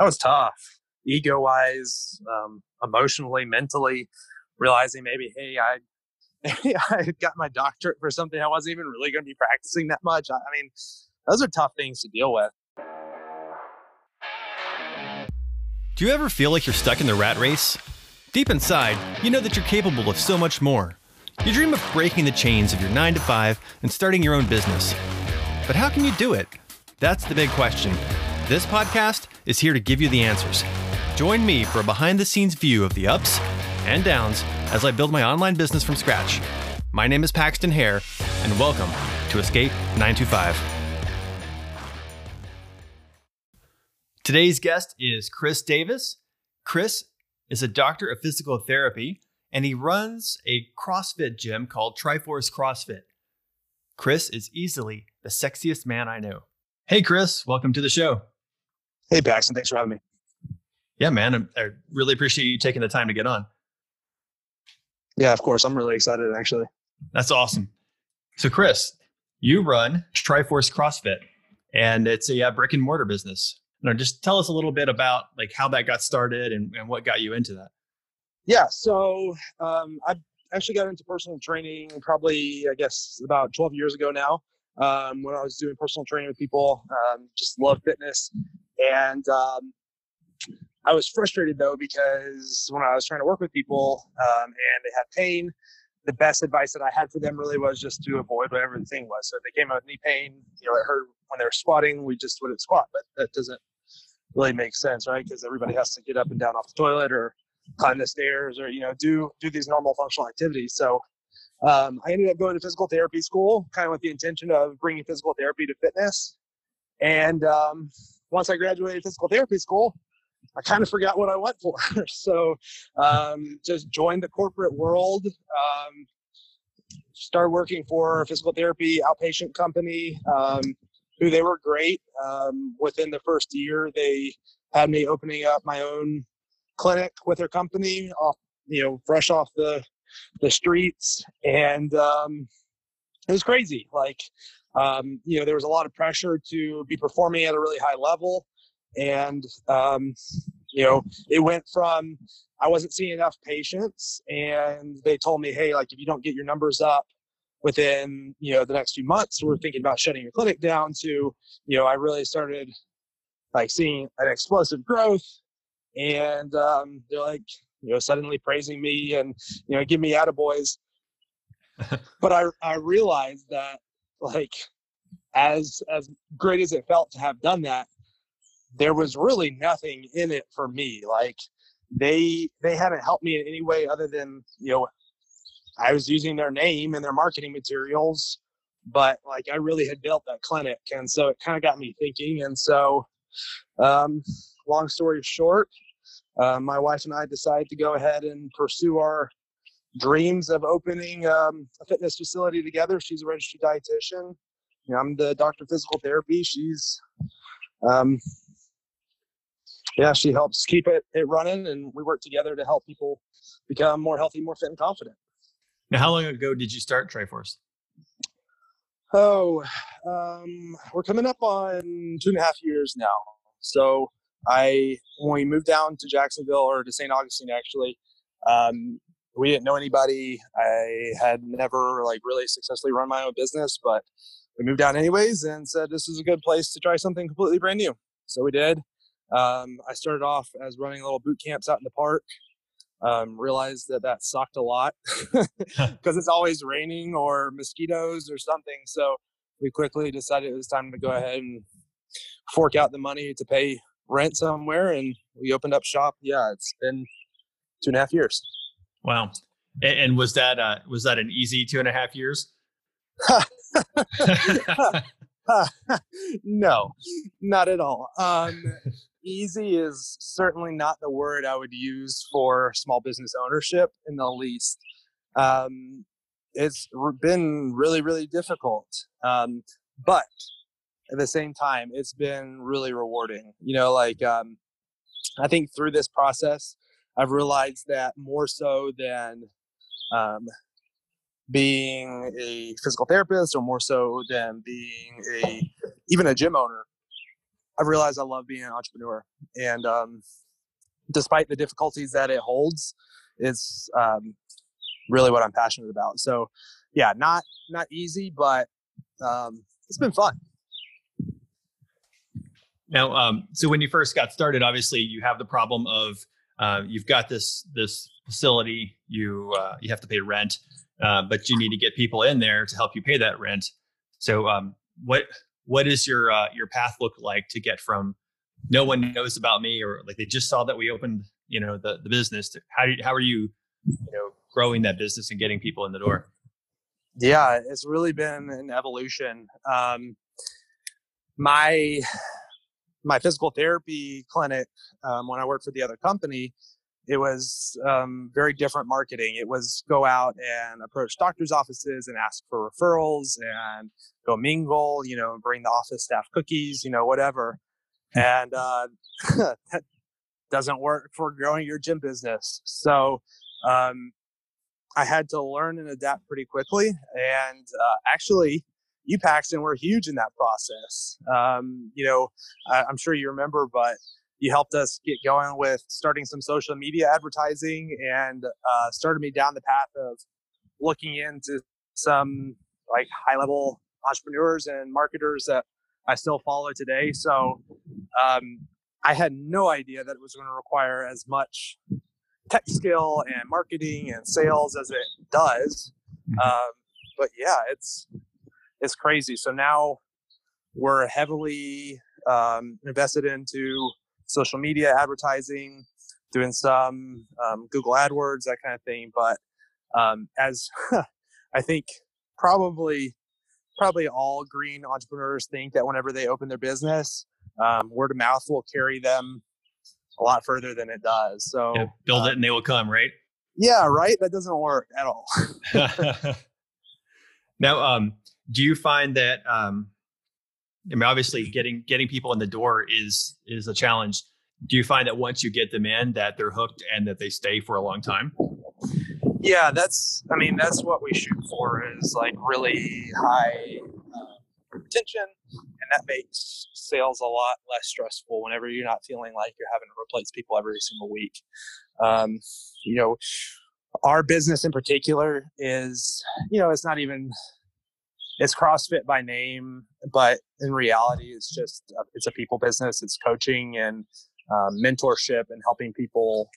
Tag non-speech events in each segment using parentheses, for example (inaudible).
that was tough, ego wise, um, emotionally, mentally, realizing maybe, hey, I (laughs) I got my doctorate for something I wasn't even really going to be practicing that much. I, I mean, those are tough things to deal with. Do you ever feel like you're stuck in the rat race? Deep inside, you know that you're capable of so much more. You dream of breaking the chains of your 9 to 5 and starting your own business. But how can you do it? That's the big question. This podcast is here to give you the answers. Join me for a behind the scenes view of the ups and downs as I build my online business from scratch. My name is Paxton Hare, and welcome to Escape 925. Today's guest is Chris Davis. Chris is a doctor of physical therapy, and he runs a CrossFit gym called Triforce CrossFit. Chris is easily the sexiest man I know. Hey, Chris, welcome to the show. Hey, Paxton, thanks for having me. Yeah, man, I really appreciate you taking the time to get on. Yeah, of course. I'm really excited, actually. That's awesome. So, Chris, you run Triforce CrossFit, and it's a brick and mortar business know, just tell us a little bit about like how that got started and, and what got you into that. Yeah, so um, I actually got into personal training probably I guess about 12 years ago now. Um, when I was doing personal training with people, um, just love fitness, and um, I was frustrated though because when I was trying to work with people um, and they had pain, the best advice that I had for them really was just to avoid whatever the thing was. So if they came out with knee pain, you know, it hurt when they were squatting, we just wouldn't squat, but that doesn't really make sense, right? Because everybody has to get up and down off the toilet or climb the stairs or you know do do these normal functional activities. So um, I ended up going to physical therapy school, kind of with the intention of bringing physical therapy to fitness. And um, once I graduated physical therapy school, I kind of forgot what I went for. (laughs) so um, just joined the corporate world. Um, started working for a physical therapy outpatient company. Um, who they were great. Um, within the first year, they had me opening up my own clinic with their company, off you know, fresh off the the streets, and um, it was crazy. Like, um, you know, there was a lot of pressure to be performing at a really high level, and um, you know, it went from I wasn't seeing enough patients, and they told me, hey, like if you don't get your numbers up within you know the next few months we're thinking about shutting your clinic down to you know i really started like seeing an explosive growth and um, they're like you know suddenly praising me and you know give me attaboys (laughs) but i i realized that like as as great as it felt to have done that there was really nothing in it for me like they they hadn't helped me in any way other than you know I was using their name and their marketing materials, but like I really had built that clinic. And so it kind of got me thinking. And so, um, long story short, uh, my wife and I decided to go ahead and pursue our dreams of opening um, a fitness facility together. She's a registered dietitian. You know, I'm the doctor of physical therapy. She's, um, yeah, she helps keep it, it running, and we work together to help people become more healthy, more fit, and confident. Now, how long ago did you start Triforce? Oh, um, we're coming up on two and a half years now. So I, when we moved down to Jacksonville or to St. Augustine, actually, um, we didn't know anybody. I had never like really successfully run my own business, but we moved down anyways and said this is a good place to try something completely brand new. So we did. Um, I started off as running little boot camps out in the park um, realized that that sucked a lot (laughs) (laughs) because it's always raining or mosquitoes or something. So we quickly decided it was time to go ahead and fork out the money to pay rent somewhere, and we opened up shop. Yeah, it's been two and a half years. Wow! And, was that uh, was that an easy two and a half years? (laughs) no, not at all. Um, easy is certainly not the word I would use for small business ownership in the least. Um, it's been really, really difficult. Um, but at the same time, it's been really rewarding. You know, like um, I think through this process, I've realized that more so than um, being a physical therapist or more so than being a even a gym owner I've realized I love being an entrepreneur, and um, despite the difficulties that it holds, it's um, really what I'm passionate about. So, yeah, not not easy, but um, it's been fun. Now, um, so when you first got started, obviously you have the problem of uh, you've got this this facility, you uh, you have to pay rent, uh, but you need to get people in there to help you pay that rent. So, um, what what is your uh, your path look like to get from no one knows about me or like they just saw that we opened you know the the business? To, how do you, how are you you know growing that business and getting people in the door? Yeah, it's really been an evolution. Um, my my physical therapy clinic um, when I worked for the other company, it was um, very different marketing. It was go out and approach doctors' offices and ask for referrals and go mingle, you know, bring the office staff cookies, you know, whatever. And uh, (laughs) that doesn't work for growing your gym business. So um, I had to learn and adapt pretty quickly. And uh, actually, you Paxton were huge in that process. Um, you know, I, I'm sure you remember, but you helped us get going with starting some social media advertising and uh, started me down the path of looking into some like high level entrepreneurs and marketers that I still follow today. So um, I had no idea that it was going to require as much tech skill and marketing and sales as it does. Mm-hmm. Um, but yeah, it's it's crazy. So now we're heavily um, invested into social media advertising, doing some um, Google AdWords, that kind of thing. But um, as (laughs) I think probably probably all green entrepreneurs think that whenever they open their business, um, word of mouth will carry them a lot further than it does. So yeah, build it um, and they will come, right? Yeah, right. That doesn't work at all. (laughs) now, um, do you find that um, I mean, obviously, getting getting people in the door is is a challenge. Do you find that once you get them in, that they're hooked and that they stay for a long time? Yeah, that's. I mean, that's what we shoot for is like really high uh, retention, and that makes sales a lot less stressful whenever you're not feeling like you're having to replace people every single week. Um, you know, our business in particular is, you know, it's not even it's CrossFit by name, but in reality, it's just a, it's a people business. It's coaching and um, mentorship and helping people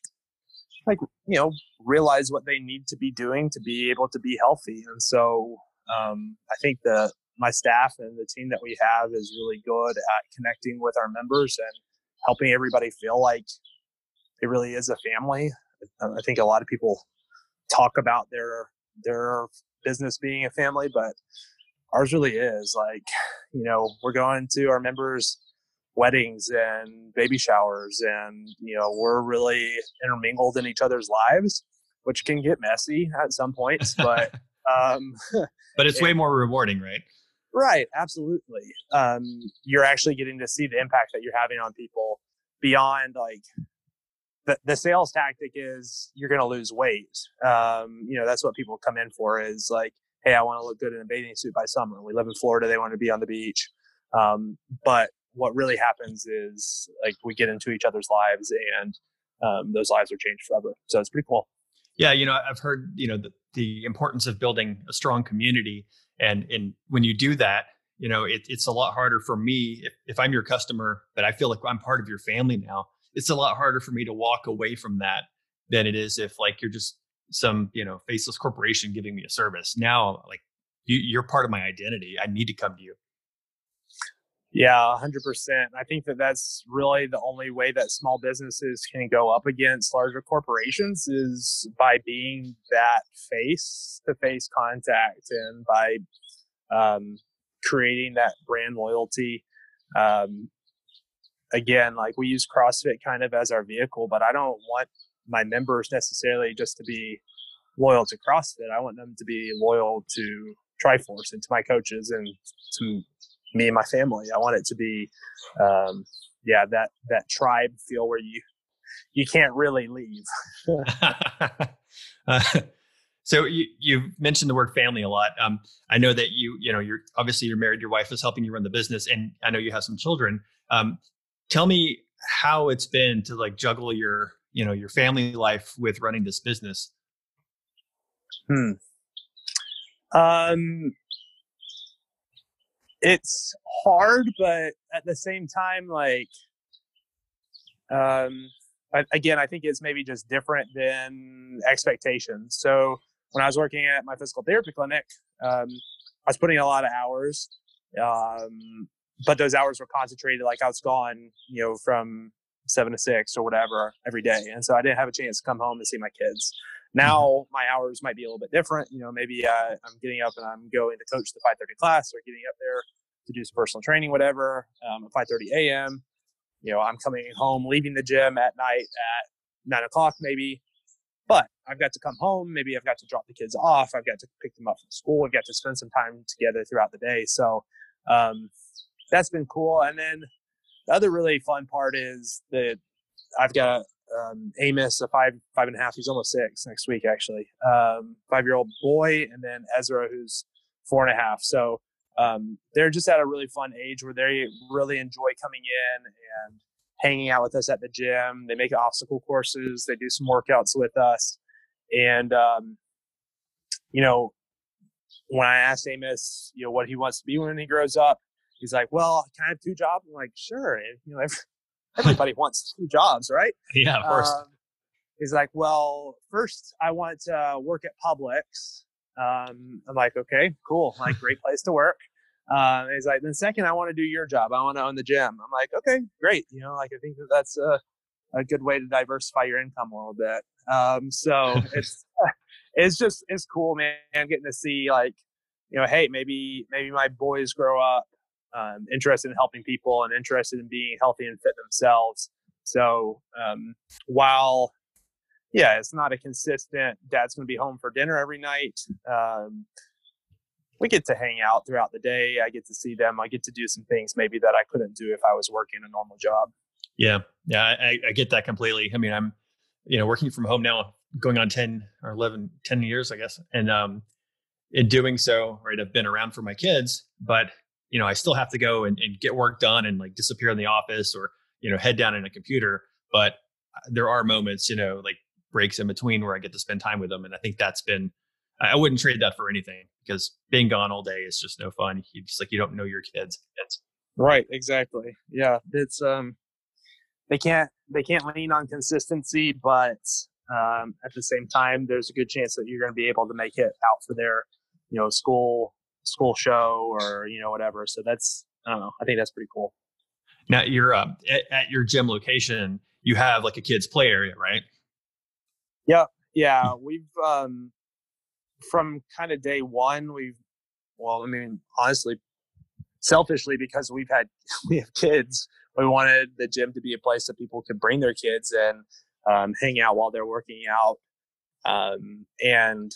like you know realize what they need to be doing to be able to be healthy. And so um, I think the my staff and the team that we have is really good at connecting with our members and helping everybody feel like it really is a family. I think a lot of people talk about their their business being a family, but ours really is like you know we're going to our members weddings and baby showers and you know we're really intermingled in each other's lives which can get messy at some points but (laughs) um (laughs) but it's way more rewarding right? Right absolutely. Um you're actually getting to see the impact that you're having on people beyond like the, the sales tactic is you're going to lose weight. Um you know that's what people come in for is like hey, I want to look good in a bathing suit by summer. We live in Florida; they want to be on the beach. Um, but what really happens is like we get into each other's lives, and um, those lives are changed forever. So it's pretty cool. Yeah, you know, I've heard you know the, the importance of building a strong community, and and when you do that, you know, it, it's a lot harder for me if, if I'm your customer, but I feel like I'm part of your family now. It's a lot harder for me to walk away from that than it is if like you're just some you know faceless corporation giving me a service. Now like you, you're part of my identity. I need to come to you. Yeah 100% i think that that's really the only way that small businesses can go up against larger corporations is by being that face to face contact and by um, creating that brand loyalty. Um, again like we use crossfit kind of as our vehicle but i don't want my members necessarily just to be loyal to CrossFit. I want them to be loyal to Triforce and to my coaches and to me and my family. I want it to be, um, yeah, that that tribe feel where you you can't really leave. (laughs) uh, So you you mentioned the word family a lot. Um, I know that you you know you're obviously you're married. Your wife is helping you run the business, and I know you have some children. Um, tell me how it's been to like juggle your you know your family life with running this business. Hmm. Um, it's hard, but at the same time, like, um, again, I think it's maybe just different than expectations. So when I was working at my physical therapy clinic, um, I was putting a lot of hours, um, but those hours were concentrated. Like I was gone, you know, from seven to six or whatever every day, and so I didn't have a chance to come home and see my kids. Now mm-hmm. my hours might be a little bit different. You know, maybe uh, I'm getting up and I'm going to coach the 5:30 class, or getting up there to do some personal training, whatever, um, at 5:30 a.m. You know, I'm coming home, leaving the gym at night at nine o'clock, maybe. But I've got to come home. Maybe I've got to drop the kids off. I've got to pick them up from school. I've got to spend some time together throughout the day. So um, that's been cool. And then the other really fun part is that I've got um, Amos, a five five and a half. He's almost six next week, actually. Um, five year old boy, and then Ezra, who's four and a half. So um, they're just at a really fun age where they really enjoy coming in and hanging out with us at the gym. They make obstacle courses. They do some workouts with us, and um, you know, when I asked Amos, you know, what he wants to be when he grows up, he's like, "Well, can I have two jobs?" I'm like, "Sure." And, you know, every, (laughs) everybody wants two jobs, right? Yeah, of course. Um, he's like, "Well, first I want to work at Publix." Um, I'm like, "Okay, cool, like great place to work." Um, he's like, "Then second, I want to do your job. I want to own the gym." I'm like, "Okay, great. You know, like I think that that's a a good way to diversify your income a little bit." Um, so (laughs) it's (laughs) it's just it's cool, man. Getting to see like, you know, hey, maybe maybe my boys grow up um, interested in helping people and interested in being healthy and fit themselves. So um, while yeah, it's not a consistent. Dad's going to be home for dinner every night. Um, we get to hang out throughout the day. I get to see them. I get to do some things maybe that I couldn't do if I was working a normal job. Yeah, yeah, I, I get that completely. I mean, I'm you know working from home now, going on ten or 11, 10 years, I guess, and um, in doing so, right, I've been around for my kids, but you know, I still have to go and, and get work done and like disappear in the office or, you know, head down in a computer. But uh, there are moments, you know, like breaks in between where I get to spend time with them. And I think that's been, I wouldn't trade that for anything because being gone all day is just no fun. You just like, you don't know your kids. It's, right. Exactly. Yeah. It's, um, they can't, they can't lean on consistency, but, um, at the same time, there's a good chance that you're going to be able to make it out for their, you know, school school show or you know whatever. So that's I don't know. I think that's pretty cool. Now you're uh, at, at, your gym location. You have like a kids play area, right? Yeah, yeah. We've um, from kind of day one. We've well, I mean, honestly, selfishly because we've had (laughs) we have kids. We wanted the gym to be a place that people could bring their kids and um, hang out while they're working out. Um, and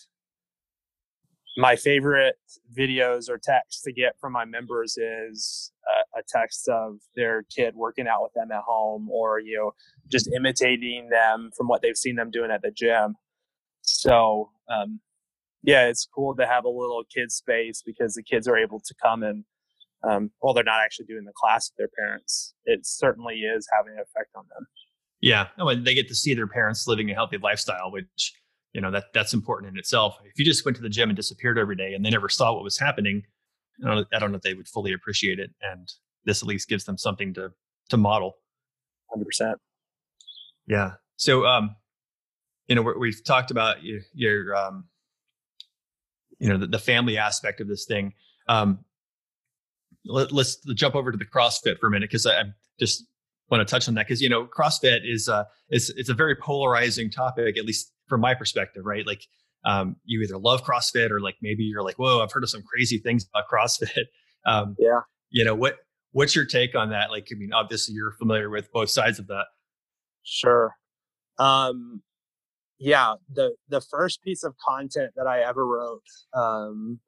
my favorite videos or texts to get from my members is a, a, text of their kid working out with them at home or you know just imitating them from what they've seen them doing at the gym. So um, yeah it's cool to have a little kid space because the kids are able to come and um, well they're not actually doing the class with their parents it certainly is having an effect on them. Yeah. And they get to see their parents living a healthy lifestyle which you know that that's important in itself. If you just went to the gym and disappeared every day and they never saw what was happening I don't, I don't know if they would fully appreciate it and this at least gives them something to to model. 100% yeah. So um you know we have talked about your, your um you know the, the, family aspect of this thing. Um let, us jump over to the crossfit for a minute because i I'm just want to touch on that because you know CrossFit is uh it's it's a very polarizing topic at least from my perspective, right? Like um, you either love CrossFit or like maybe you're like, whoa, I've heard of some crazy things about CrossFit. (laughs) Um, yeah. You know what? What's your take on that? Like, I mean, obviously you're familiar with both sides of that. Sure. Um, yeah. The the first piece of content that I ever wrote um,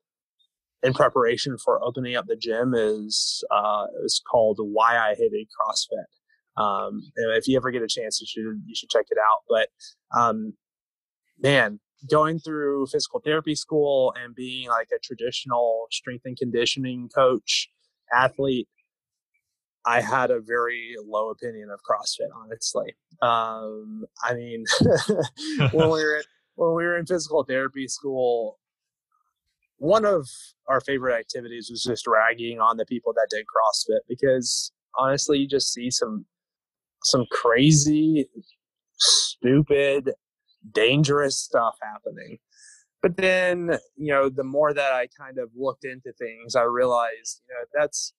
in preparation for opening up the gym is uh, is called "Why I Hated CrossFit." Um, if you ever get a chance, you should you should check it out. But um, man, going through physical therapy school and being like a traditional strength and conditioning coach athlete i had a very low opinion of crossfit honestly. Um, i mean (laughs) when we were when we were in physical therapy school one of our favorite activities was just ragging on the people that did CrossFit because honestly, you just see some some crazy, stupid, dangerous stuff happening. But then, you know, the more that I kind of looked into things, I realized, you know, that's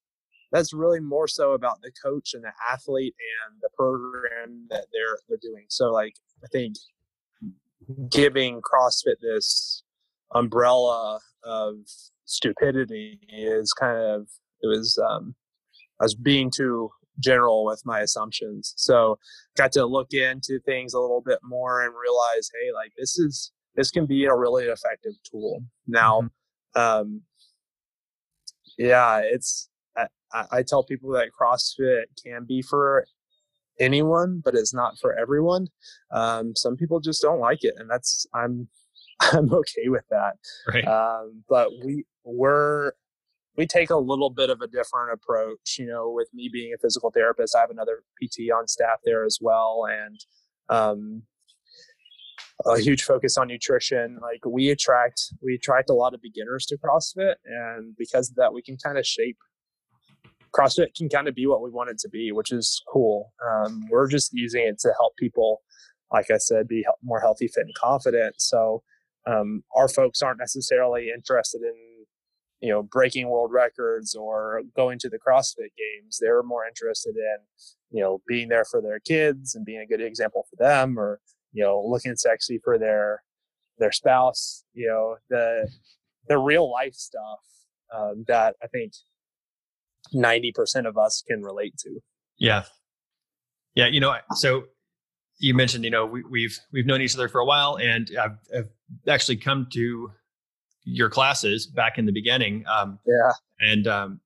that's really more so about the coach and the athlete and the program that they're they're doing. So like I think giving CrossFit this umbrella of stupidity is kind of it was um, I was being too general with my assumptions. So got to look into things a little bit more and realize, hey, like this is this can be a really effective tool. Now, mm-hmm. um, yeah, it's I, I tell people that CrossFit can be for anyone, but it's not for everyone. Um, some people just don't like it, and that's I'm (laughs) I'm okay with that. Right. Um, but we we're we take a little bit of a different approach. You know, with me being a physical therapist, I have another PT on staff there as well, and um, a huge focus on nutrition. Like we attract we attract a lot of beginners to CrossFit, and because of that, we can kind of shape CrossFit can kind of be what we want it to be, which is cool. Um, we're just using it to help people, like I said, be more healthy, fit, and confident. So um, our folks aren't necessarily interested in you know breaking world records or going to the CrossFit games. They're more interested in you know being there for their kids and being a good example for them, or you know looking sexy for their their spouse. You know the the real life stuff um, that I think ninety percent of us can relate to. Yeah, yeah. You know, so you mentioned you know we, have we've, we've known each other for a while, and I've, I've actually come to your classes back in the beginning. Um, yeah, and um,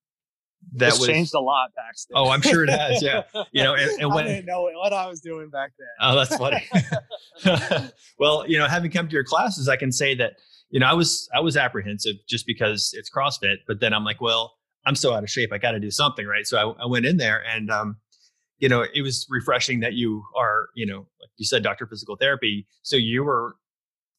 that it's was changed a lot back then. Oh, I'm sure it has. Yeah, (laughs) you know, and, and when I didn't know what I was doing back then. Oh, that's funny. (laughs) well, you know, having come to your classes, I can say that you know I was I was apprehensive just because it's CrossFit, but then I'm like, well, I'm so out of shape, I got to do something, right? So I, I went in there and. um you know, it was refreshing that you are, you know, like you said, doctor physical therapy. So you were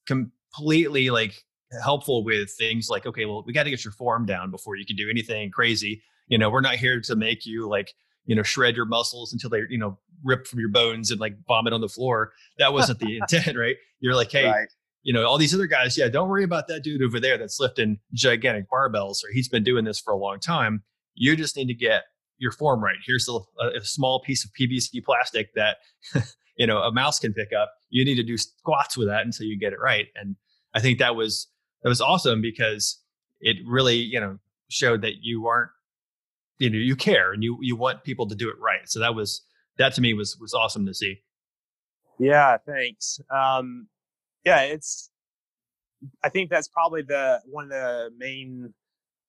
completely like helpful with things like, okay, well, we got to get your form down before you can do anything crazy. You know, we're not here to make you like, you know, shred your muscles until they, you know, rip from your bones and like vomit on the floor. That wasn't the (laughs) intent, right? You're like, hey, right. you know, all these other guys, yeah, don't worry about that dude over there that's lifting gigantic barbells or he's been doing this for a long time. You just need to get your form right. Here's a, a small piece of PVC plastic that (laughs) you know a mouse can pick up. You need to do squats with that until you get it right. And I think that was that was awesome because it really you know showed that you aren't you know you care and you you want people to do it right. So that was that to me was was awesome to see. Yeah, thanks. Um, yeah, it's. I think that's probably the one of the main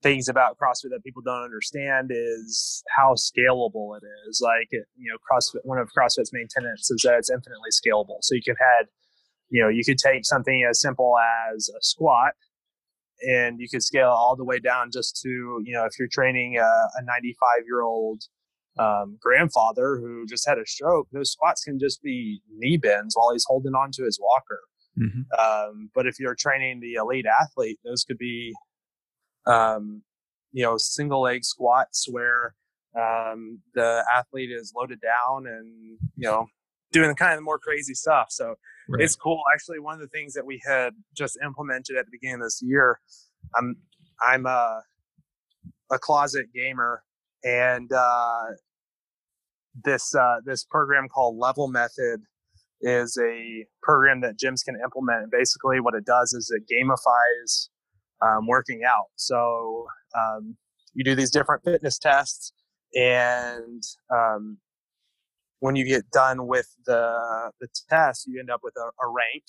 things about CrossFit that people don't understand is how scalable it is. Like, you know, CrossFit, one of CrossFit's main tenets is that it's infinitely scalable. So you can have, you know, you could take something as simple as a squat and you could scale all the way down just to, you know, if you're training a, a 95 year old um, grandfather who just had a stroke, those squats can just be knee bends while he's holding on to his walker. Mm-hmm. Um, but if you're training the elite athlete, those could be um, you know, single leg squats where um, the athlete is loaded down and, you know, doing kind of the more crazy stuff. So right. it's cool. Actually, one of the things that we had just implemented at the beginning of this year, I'm, I'm a, a closet gamer and, uh, this, uh, this program called level method is a program that gyms can implement. And basically what it does is it gamifies um, working out. So um, you do these different fitness tests, and um, when you get done with the the test, you end up with a, a rank,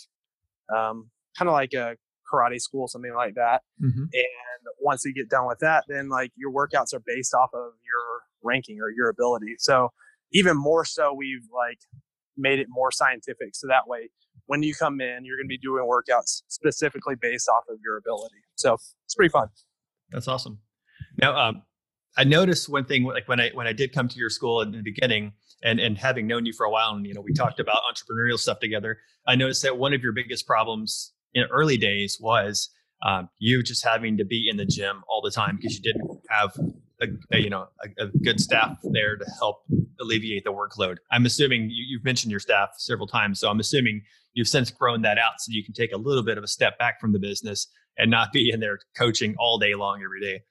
um, kind of like a karate school, something like that. Mm-hmm. And once you get done with that, then like your workouts are based off of your ranking or your ability. So even more so, we've like made it more scientific. So that way, when you come in, you're going to be doing workouts specifically based off of your ability. So it's pretty fun. That's awesome. Now, um, I noticed one thing, like when I when I did come to your school in the beginning, and and having known you for a while, and you know, we talked about entrepreneurial stuff together. I noticed that one of your biggest problems in early days was um, you just having to be in the gym all the time because you didn't have a, a you know a, a, good staff there to help alleviate the workload. I'm assuming you, have mentioned your staff several times, so I'm assuming you've since grown that out so you can take a little bit of a step back from the business and not be in there coaching all day long every day.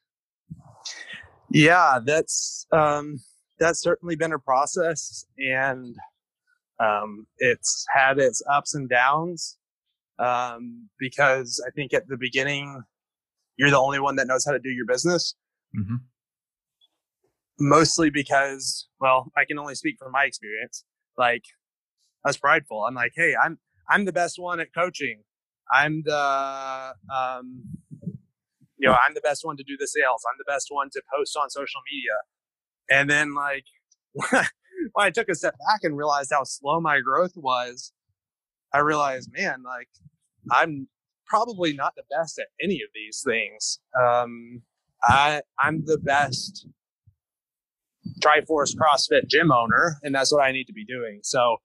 Yeah, that's um, that's certainly been a process, and um, it's had its ups and downs. Um, because I think at the beginning, you're the only one that knows how to do your business. Mm-hmm. Mostly because, well, I can only speak from my experience. Like, I was prideful. I'm like, hey, I'm I'm the best one at coaching. I'm the um, you know, I'm the best one to do the sales. I'm the best one to post on social media. And then like (laughs) when I took a step back and realized how slow my growth was, I realized, man, like I'm probably not the best at any of these things. Um, I I'm the best Triforce CrossFit gym owner, and that's what I need to be doing. So,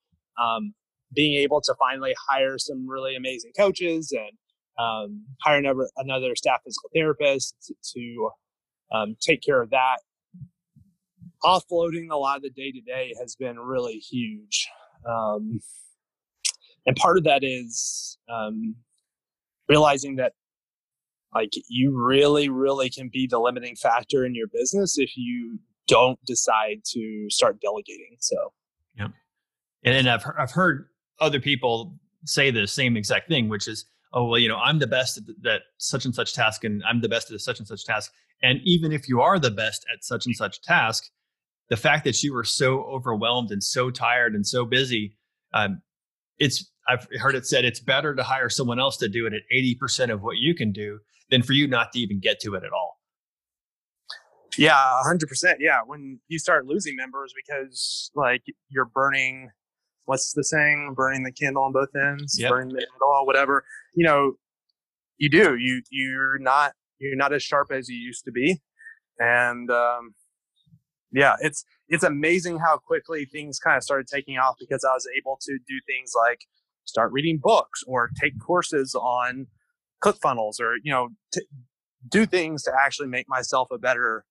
um, being able to finally hire some really amazing coaches and um, hire another, another staff physical therapist to um, take care of that. Offloading a lot of the day to day has been really huge. Um, and part of that is um, realizing that like you really really can be the limiting factor in your business if you don't decide to start delegating so. Yeah. And, and I've, I've heard other people say the same exact thing which is oh well you know i'm the best at that such and such task and i'm the best at such and such task. And even if you are the best at such and such task the fact that you were so overwhelmed and so tired and so busy um, it's I've heard it said it's better to hire someone else to do it at 80% of what you can do than for you not to even get to it at all. Yeah, 100%. Yeah, when you start losing members because like you're burning what's the saying, burning the candle on both ends, yep. burning the middle, whatever. You know, you do. You you're not you're not as sharp as you used to be. And um yeah, it's it's amazing how quickly things kind of started taking off because I was able to do things like start reading books or take courses on ClickFunnels or you know t- do things to actually make myself a better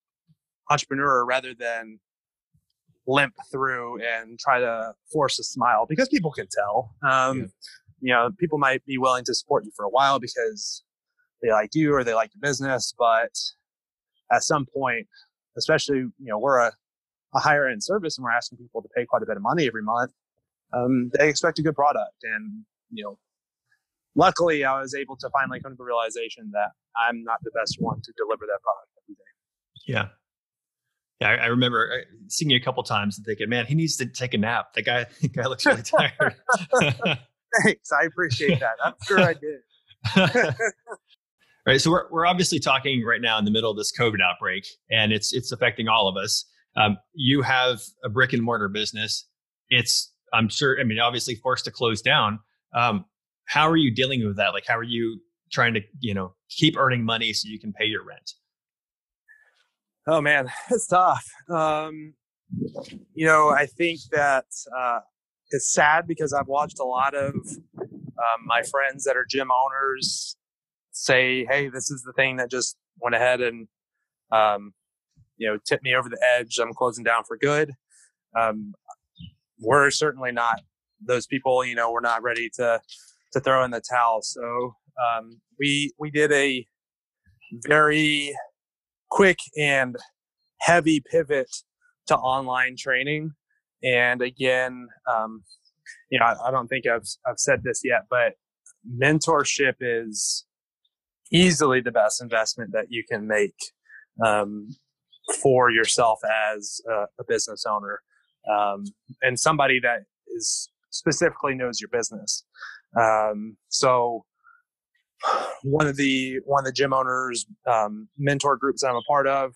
entrepreneur rather than limp through and try to force a smile because people can tell. Um, yeah. You know, people might be willing to support you for a while because they like you or they like your business, but at some point, especially you know, we're a a higher end service and we're asking people to pay quite a bit of money every month, um, they expect a good product. And, you know, luckily I was able to finally come to the realization that I'm not the best one to deliver that product every day. Yeah. Yeah, I, remember uh, seeing you a couple times and thinking, man, he needs to take a nap. The guy, (laughs) the guy looks really (laughs) tired. (laughs) Thanks. I appreciate that. I'm sure I did. Right. So we're, we're obviously talking right now in the middle of this COVID outbreak and it's, it's affecting all of us. Um, you have a brick and mortar business. It's, I'm sure, I mean, obviously forced to close down. Um, how are you dealing with that? Like, how are you trying to, you know, keep earning money so you can pay your rent? Oh man, (laughs) it's tough. Um, you know, I think that uh, it's sad because I've watched a lot of um, my friends that are gym owners say, "Hey, this is the thing that just went ahead and um, you know tipped me over the edge. I'm closing down for good. Um, we're certainly not those people. You know, we're not ready to to throw in the towel. So um, we we did a very quick and heavy pivot to online training. And again, um, you know, I, I don't think I've I've said this yet, but mentorship is easily the best investment that you can make. Um, for yourself as a, a business owner um, and somebody that is specifically knows your business. Um, so one of the one of the gym owners um, mentor groups that I'm a part of,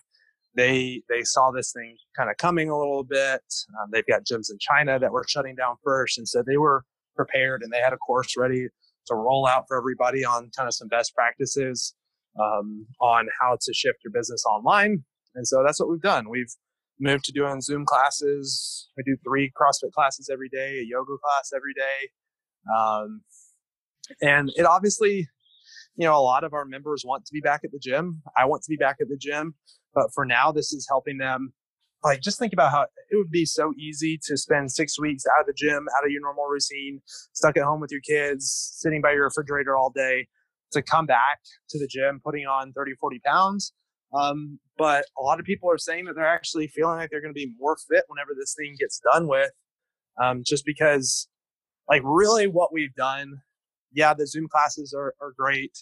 they they saw this thing kind of coming a little bit. Um, they've got gyms in China that were shutting down first, and so they were prepared and they had a course ready to roll out for everybody on kind of some best practices um, on how to shift your business online. And so that's what we've done. We've moved to doing Zoom classes. We do three CrossFit classes every day, a yoga class every day. Um, and it obviously, you know, a lot of our members want to be back at the gym. I want to be back at the gym. But for now, this is helping them. Like, just think about how it would be so easy to spend six weeks out of the gym, out of your normal routine, stuck at home with your kids, sitting by your refrigerator all day, to come back to the gym, putting on 30, 40 pounds. Um, but a lot of people are saying that they're actually feeling like they're going to be more fit whenever this thing gets done with, um, just because, like, really what we've done. Yeah, the Zoom classes are, are great.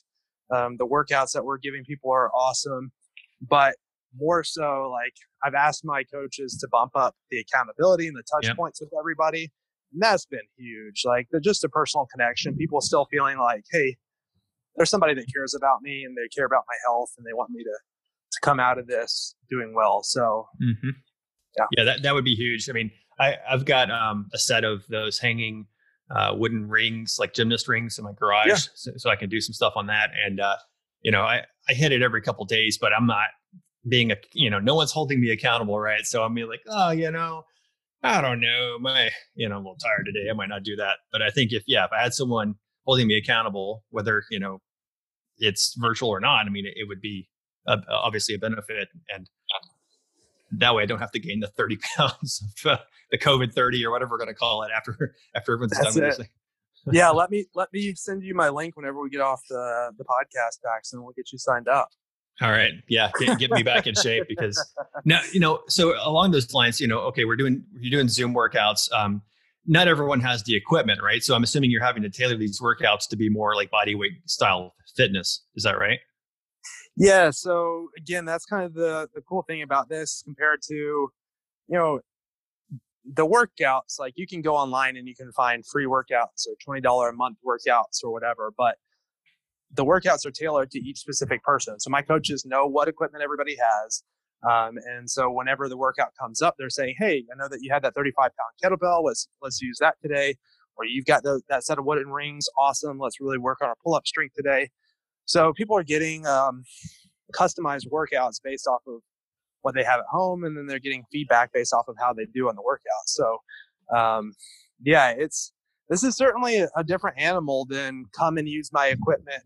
Um, the workouts that we're giving people are awesome. But more so, like, I've asked my coaches to bump up the accountability and the touch yep. points with everybody. And that's been huge. Like, the, just a personal connection. People still feeling like, hey, there's somebody that cares about me and they care about my health and they want me to to come out of this doing well. So mm-hmm. yeah, yeah, that that would be huge. I mean, I I've got um, a set of those hanging uh, wooden rings, like gymnast rings, in my garage, yeah. so, so, I can do some stuff on that. And uh, you know, I I hit it every couple days, but I'm not being a you know, no one's holding me accountable, right? So I'm like, oh, you know. I don't know. My, you know, I'm a little tired today. I might not do that. But I think if, yeah, if I had someone holding me accountable, whether you know it's virtual or not. I mean, it, it would be a, obviously a benefit, and that way I don't have to gain the thirty (laughs) pounds of uh, the COVID thirty or whatever we're going to call it after after everyone's That's done with this. yeah, (laughs) let me let me send you my link whenever we get off the the podcast, Pax, and we'll get you signed up. All right. Yeah. Get, get me back in shape because (laughs) now, you know, so along those lines, you know, okay, we're doing, you're doing Zoom workouts. Um, not everyone has the equipment, right? So I'm assuming you're having to tailor these workouts to be more like body weight style fitness. Is that right? Yeah. So again, that's kind of the the cool thing about this compared to, you know, the workouts. Like you can go online and you can find free workouts or twenty dollar a month workouts or whatever, but the workouts are tailored to each specific person. So my coaches know what equipment everybody has. Um, and so whenever the workout comes up, they're saying, "Hey, I know that you had that 35 pound kettlebell. Let's let's use that today." Or you've got the, that set of wooden rings. Awesome. Let's really work on our pull up strength today. So people are getting um, customized workouts based off of what they have at home, and then they're getting feedback based off of how they do on the workout. So um, yeah, it's this is certainly a, a different animal than come and use my equipment.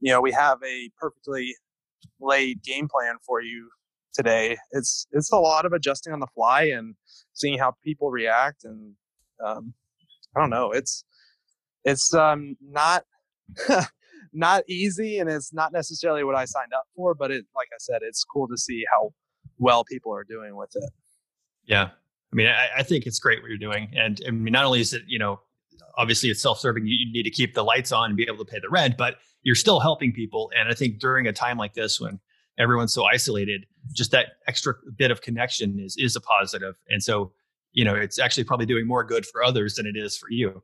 You know, we have a perfectly laid game plan for you today. It's it's a lot of adjusting on the fly and seeing how people react, and um, I don't know. It's it's um, not (laughs) not easy, and it's not necessarily what I signed up for. But it, like I said, it's cool to see how well people are doing with it. Yeah, I mean, I, I think it's great what you're doing, and I mean, not only is it you know obviously it's self-serving you, you need to keep the lights on and be able to pay the rent but you're still helping people. And i think during a time like this when everyone's so isolated just that extra bit of connection is is a positive. And so you know it's actually probably doing more good for others than it is for you.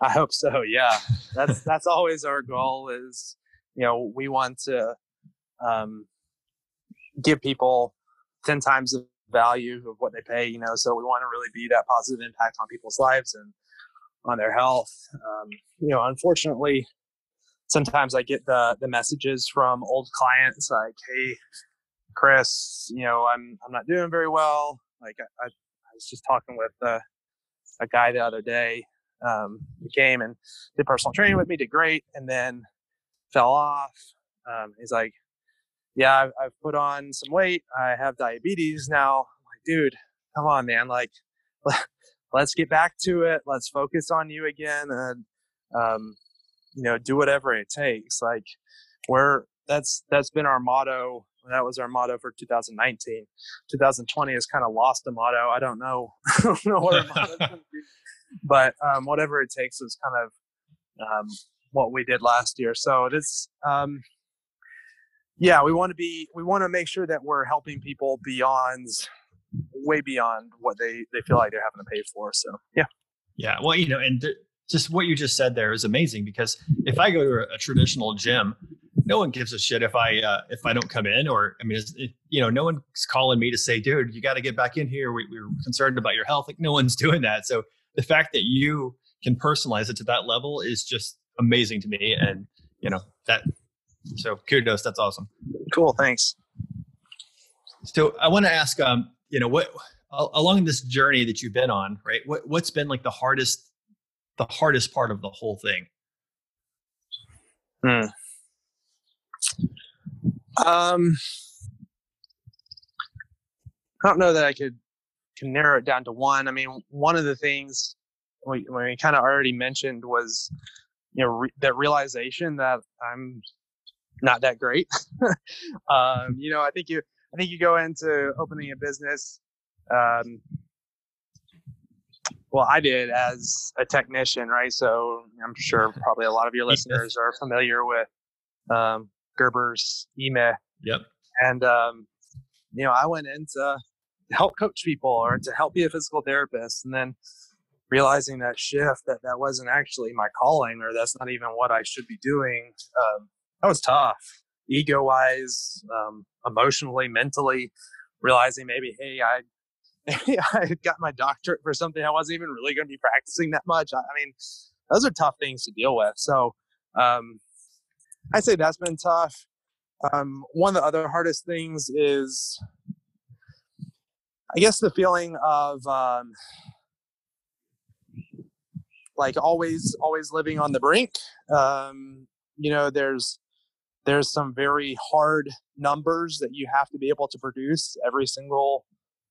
I hope so yeah. That's (laughs) that's always our goal is you know we want to um, give people 10 times the value of what they pay you know so we want to really be that positive impact on people's lives and on their health. Um, you know unfortunately sometimes I get the the messages from old clients like, "Hey, Chris, you know, I'm I'm not doing very well." Like I, I, was just talking with uh, a guy the other day. Um, came and did personal training with me, did great, and then fell off. Um, he's like, "Yeah, I've, I've put on some weight. I have diabetes now." I'm like, dude, come on, man. Like, (laughs) let's get back to it. Let's focus on you again. And um, you know do whatever it takes like we're that's that's been our motto that was our motto for 2019 2020 has kind of lost the motto i don't know (laughs) i don't know what our motto (laughs) but um, whatever it takes is kind of um, what we did last year so it's um, yeah we want to be we want to make sure that we're helping people beyond way beyond what they they feel like they're having to pay for so yeah. Yeah well you know and th- just what you just said there is amazing because if I go to a, a traditional gym, no one gives a shit if I uh, if I don't come in, or I mean, it, you know, no one's calling me to say, "Dude, you got to get back in here. We, we're concerned about your health." Like, no one's (laughs) doing that. So the fact that you can personalize it to that level is just amazing to me. And you know that. So kudos. That's awesome. Cool. Thanks. So I want to ask, um, you know, what along this journey that you've been on, right? What what's been like the hardest, the hardest part of the whole thing? Hmm. Um, I don't know that I could can narrow it down to one. I mean, one of the things we, we kind of already mentioned was, you know, re- that realization that I'm not that great. (laughs) um, you know, I think you, I think you go into opening a business. Um, well, I did as a technician, right? So I'm sure (laughs) probably a lot of your listeners are familiar with um, Gerber's E-Myth. Yep. And um, you know, I went in to help coach people or to help be a physical therapist, and then realizing that shift that that wasn't actually my calling or that's not even what I should be doing. Um, that was tough, ego wise, um, emotionally, mentally. Realizing maybe, hey, I (laughs) I got my doctorate for something I wasn't even really going to be practicing that much. I, I, mean, those are tough things to deal with. So um, I'd say that's been tough. Um, one of the other hardest things is, I guess, the feeling of um, like always, always living on the brink. Um, you know, there's there's some very hard numbers that you have to be able to produce every single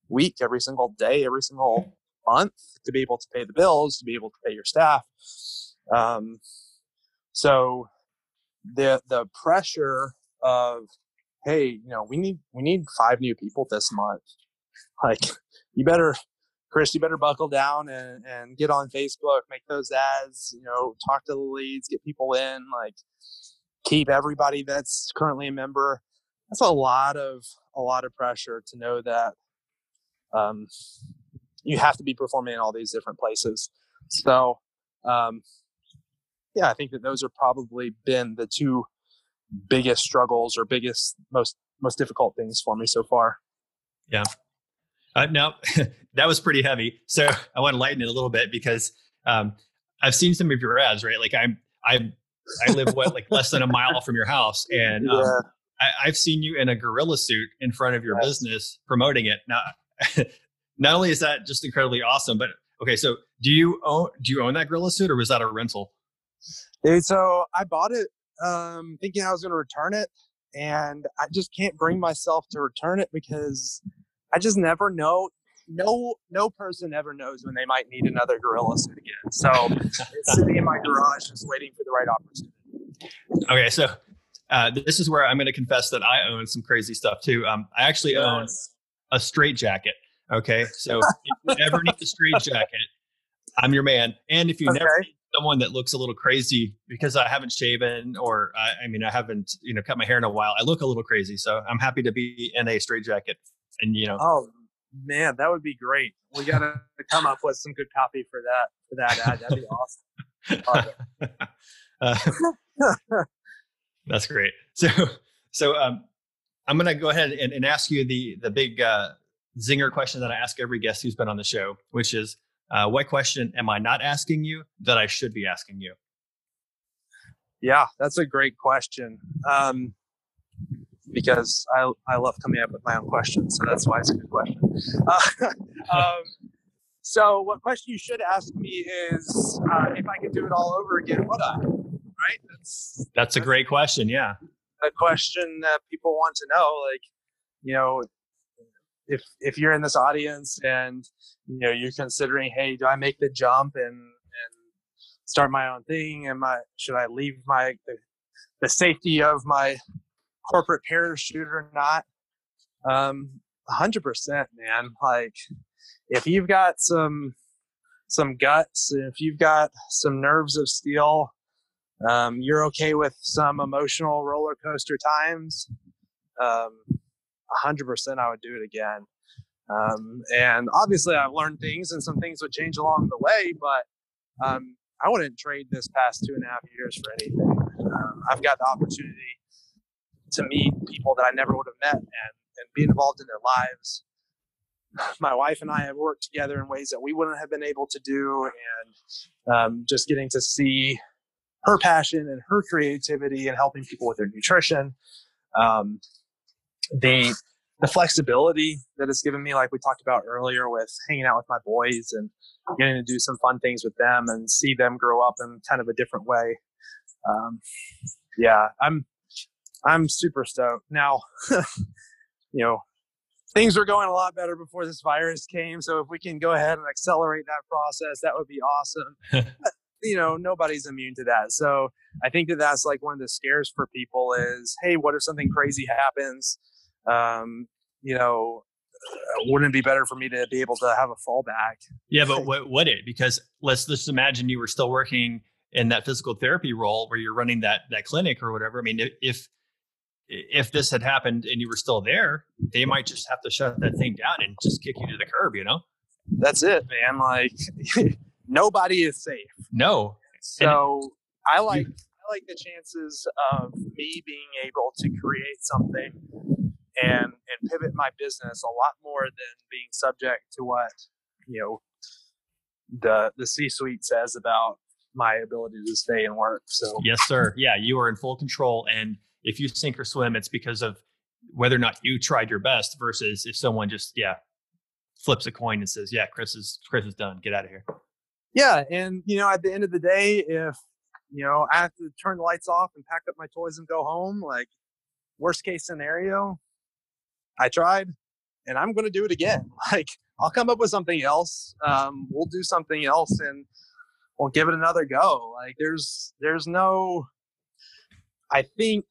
week, every single day, every single month to be able to pay the bills, to be able to pay your staff. Um, so the the pressure of hey, you know, we need we need five new people this month. (laughs) Like you better Chris, you better buckle down and, and get on Facebook, make those ads, you know, talk to the leads, get people in, like keep everybody that's currently a member. That's a lot of a lot of pressure to know that um, you have to be performing in all these different places. So, um, yeah, I think that those are probably been the two biggest struggles or biggest most most difficult things for me so far. Yeah. Uh, now (laughs) that was pretty heavy. So I want to lighten it a little bit because um, I've seen some of your ads, right? Like I'm I I live what like less than a mile from your house, and um, yeah. I, have seen you in a gorilla suit in front of your yes. business promoting it. Now, (laughs) not only is that just incredibly awesome, but okay, so do you own do you own that gorilla suit or was that a rental? Dude, so I bought it um, thinking I was going to return it, and I just can't bring myself to return it because I just never know. No, no person ever knows when they might need another gorilla suit again. So it's (laughs) sitting in my garage, just waiting for the right opportunity. Okay, so uh, this is where I'm going to confess that I own some crazy stuff too. Um, I actually yes. A straight jacket. Okay, (laughs) so if you ever need a straight jacket, I'm your man. And if you okay. never need someone that looks a little crazy because I haven't shaven or I, I, mean I haven't you know cut my hair in a while, I look a little crazy. So I'm happy to be in a straight jacket. And you know, oh man, that would be great. We got to come up with some good copy for that for that ad. That'd be awesome. (laughs) uh, (laughs) that's great. So so um, I'm going to go ahead and, and, ask you the the big uh, zinger question that I ask every guest who's been on the show, which is, uh, what question am I not asking you that I should be asking you? Yeah, that's a great question. Um, because I, I love coming up with my own questions, so that's why it's a good question. (laughs) Uh, um, so, what question you should ask me is uh, if I could do it all over again, would I? Right? That's that's a great question. Yeah, a question that people want to know. Like, you know, if if you're in this audience and you know you're considering, hey, do I make the jump and and start my own thing? Am I should I leave my the, the safety of my corporate parachute or not? Um, hundred percent, man. Like if you've got some some guts, if you've got some nerves of steel, um, you're okay with some emotional roller coaster times. Um, 100% I would do it again. Um, and obviously, I've learned things, and some things would change along the way, but um, I wouldn't trade this past two and a half years for anything. Um, I've got the opportunity to meet people that I never would have met and, and be involved in their lives. (sighs) my wife and I have worked together in ways that we wouldn't have been able to do, and um, just getting to see her passion and her creativity and helping people with their nutrition. Um, the the flexibility that it's given me, like we talked about earlier, with hanging out with my boys and getting to do some fun things with them and see them grow up in kind of a different way. Um, yeah, I'm I'm super stoked now. (laughs) you know, things were going a lot better before this virus came. So if we can go ahead and accelerate that process, that would be awesome. (laughs) you know, nobody's immune to that. So I think that that's like one of the scares for people is, hey, what if something crazy happens? Um, you know, wouldn't it be better for me to be able to have a fallback? Yeah, but (laughs) what would it? Because let's just imagine you were still working in that physical therapy role where you're running that that clinic or whatever. I mean, if if this had happened and you were still there, they might just have to shut that thing down and just kick you to the curb, you know? That's it, man. Like (laughs) nobody is safe. No. So I like I like the chances of me being able to create something and and pivot my business a lot more than being subject to what, you know, the the C suite says about my ability to stay and work. So Yes, sir. Yeah, you are in full control and if you sink or swim, it's because of whether or not you tried your best versus if someone just, yeah, flips a coin and says, yeah, Chris is, Chris is done. Get out of here. Yeah. And, you know, at the end of the day, if, you know, I have to turn the lights off and pack up my toys and go home, like worst case scenario, I tried and I'm going to do it again. (laughs) Like I'll come up with something else. Um, we'll do something else and we'll give it another go. Like there's, there's no, I think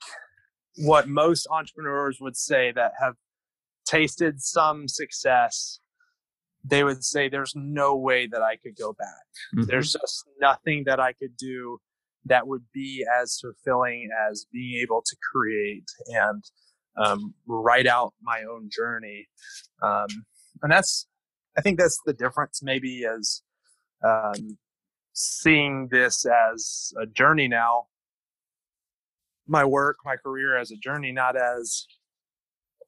what most entrepreneurs would say that have tasted some success they would say there's no way that I could go back. Mm-hmm. There's just nothing that I could do that would be as fulfilling as being able to create and um, write out my own journey. Um, and that's, I think that's the difference maybe as um, seeing this as a journey now my work, my career as a journey, not as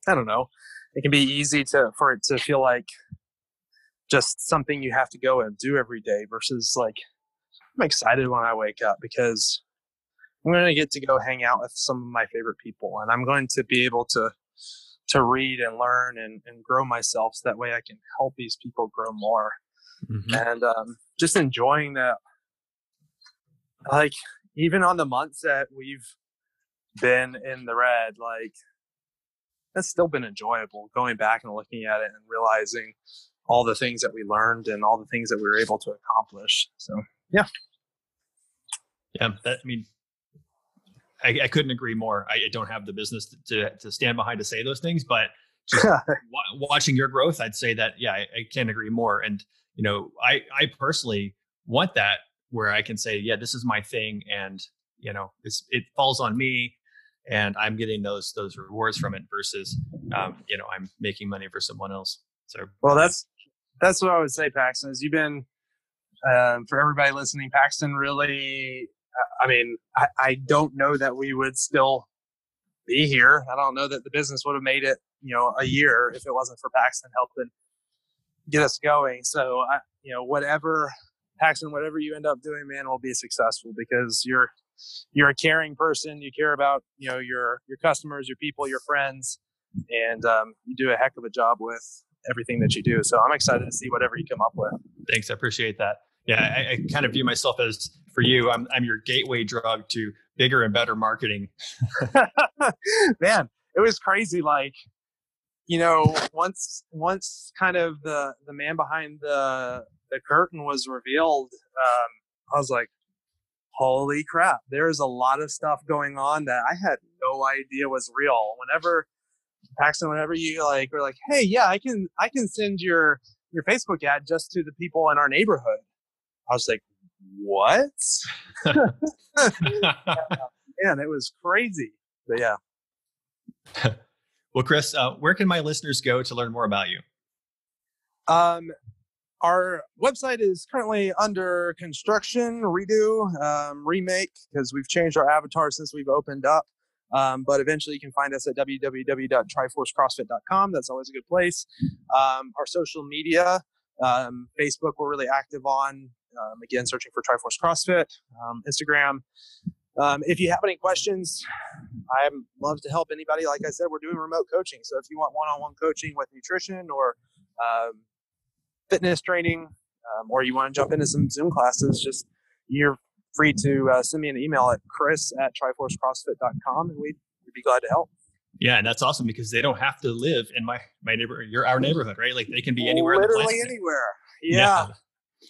I don't know. It can be easy to for it to feel like just something you have to go and do every day versus like I'm excited when I wake up because I'm going to get to go hang out with some of my favorite people and I'm going to be able to to read and learn and, and grow myself so that way I can help these people grow more. Mm-hmm. And um, just enjoying that like even on the months that we've been in the red, like that's still been enjoyable going back and looking at it and realizing all the things that we learned and all the things that we were able to accomplish. So, yeah. Yeah. That, I mean, I, I couldn't agree more. I, I don't have the business to, to, to, stand behind to say those things, but just (laughs) w- watching your growth, I'd say that, yeah, I, I can't agree more. And, you know, I, I personally want that where I can say, yeah, this is my thing. And, you know, it's, it falls on me and I'm getting those those rewards from it versus um, you know I'm making money for someone else. So well, that's that's what I would say, Paxton. Is you've been um, for everybody listening, Paxton really. I mean, I, I don't know that we would still be here. I don't know that the business would have made it, you know, a year if it wasn't for Paxton helping get us going. So, I, you know, whatever Paxton, whatever you end up doing, man, will be successful because you're you're a caring person. You care about you know your your customers, your people, your friends, and um, you do a heck of a job with everything that you do. So I'm excited to see whatever you come up with. Thanks, I appreciate that. Yeah, I, I kind of view myself as for you, I'm I'm your gateway drug to bigger and better marketing. (laughs) Man, it was crazy. Like you know, once once kind of the the man behind the the curtain was revealed, um, I was like, holy crap, there's a lot of stuff going on that I had no idea was real. Whenever Paxton, whenever you like were like, hey, yeah, I can I can send your your Facebook ad just to the people in our neighborhood. I was like, what? (laughs) (laughs) Man, it was crazy. But yeah. (laughs) well, Chris, uh, where can my listeners go to learn more about you? Um, our website is currently under construction, redo, um, remake, because we've changed our avatar since we've opened up. Um, but eventually you can find us at www.triforcecrossfit.com. That's always a good place. Um, our social media, um, Facebook, we're really active on. Um, again, searching for Triforce CrossFit, um, Instagram. Um, if you have any questions, I love to help anybody. Like I said, we're doing remote coaching. So if you want one-on-one coaching with nutrition or fitness training, or you want to jump into some Zoom classes, just you're free to uh, send me an email at chris at triforcecrossfit.com and we'd, we'd be glad to help. Yeah, and that's awesome because they don't have to live in my my neighborhood, your our neighborhood, right? Like they can be anywhere. Literally anywhere. Yeah. yeah.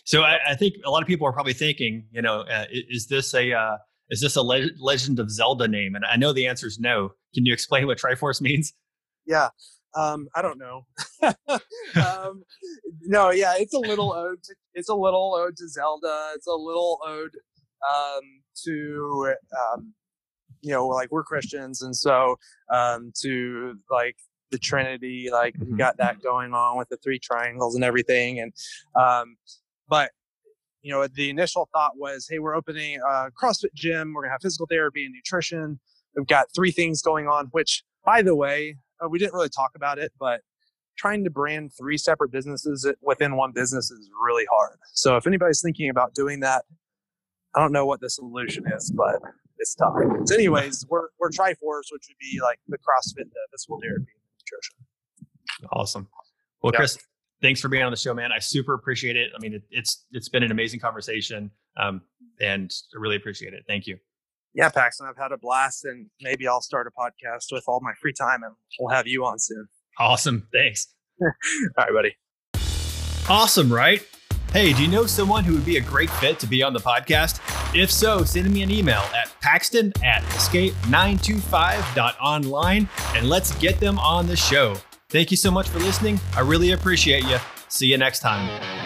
So I, I, think a lot of people are probably thinking, you know, uh, is this a uh, is this a le- Legend of Zelda name? And I know the answer is no. Can you explain what Triforce means? Yeah. Um, I don't know. (laughs) um, no, yeah, it's a little ode. To, it's a little ode to Zelda. It's a little ode um, to um, you know like we're Christians, and so um, to like the Trinity, like mm-hmm. got that going on with the three triangles and everything, and um, but you know the initial thought was, hey, we're opening a CrossFit gym. We're gonna have physical therapy and nutrition. We've got three things going on, which by the way, uh, we didn't really talk about it, but trying to brand three separate businesses within one business is really hard. So if anybody's thinking about doing that, I don't know what the solution is, but it's tough. So anyways, we're we're Triforce, which would be like the CrossFit, the physical therapy, nutrition. Awesome. Well, yeah. Chris, thanks for being on the show, man. I super appreciate it. I mean, it, it's it's been an amazing conversation, um, and I really appreciate it. Thank you. Yeah, Paxton, I've had a blast, and maybe I'll start a podcast with all my free time, and we'll have you on soon. Awesome. Thanks. (laughs) all right, buddy. Awesome, right? Hey, do you know someone who would be a great fit to be on the podcast? If so, send me an email at paxton at escape925.online and let's get them on the show. Thank you so much for listening. I really appreciate you. See you next time.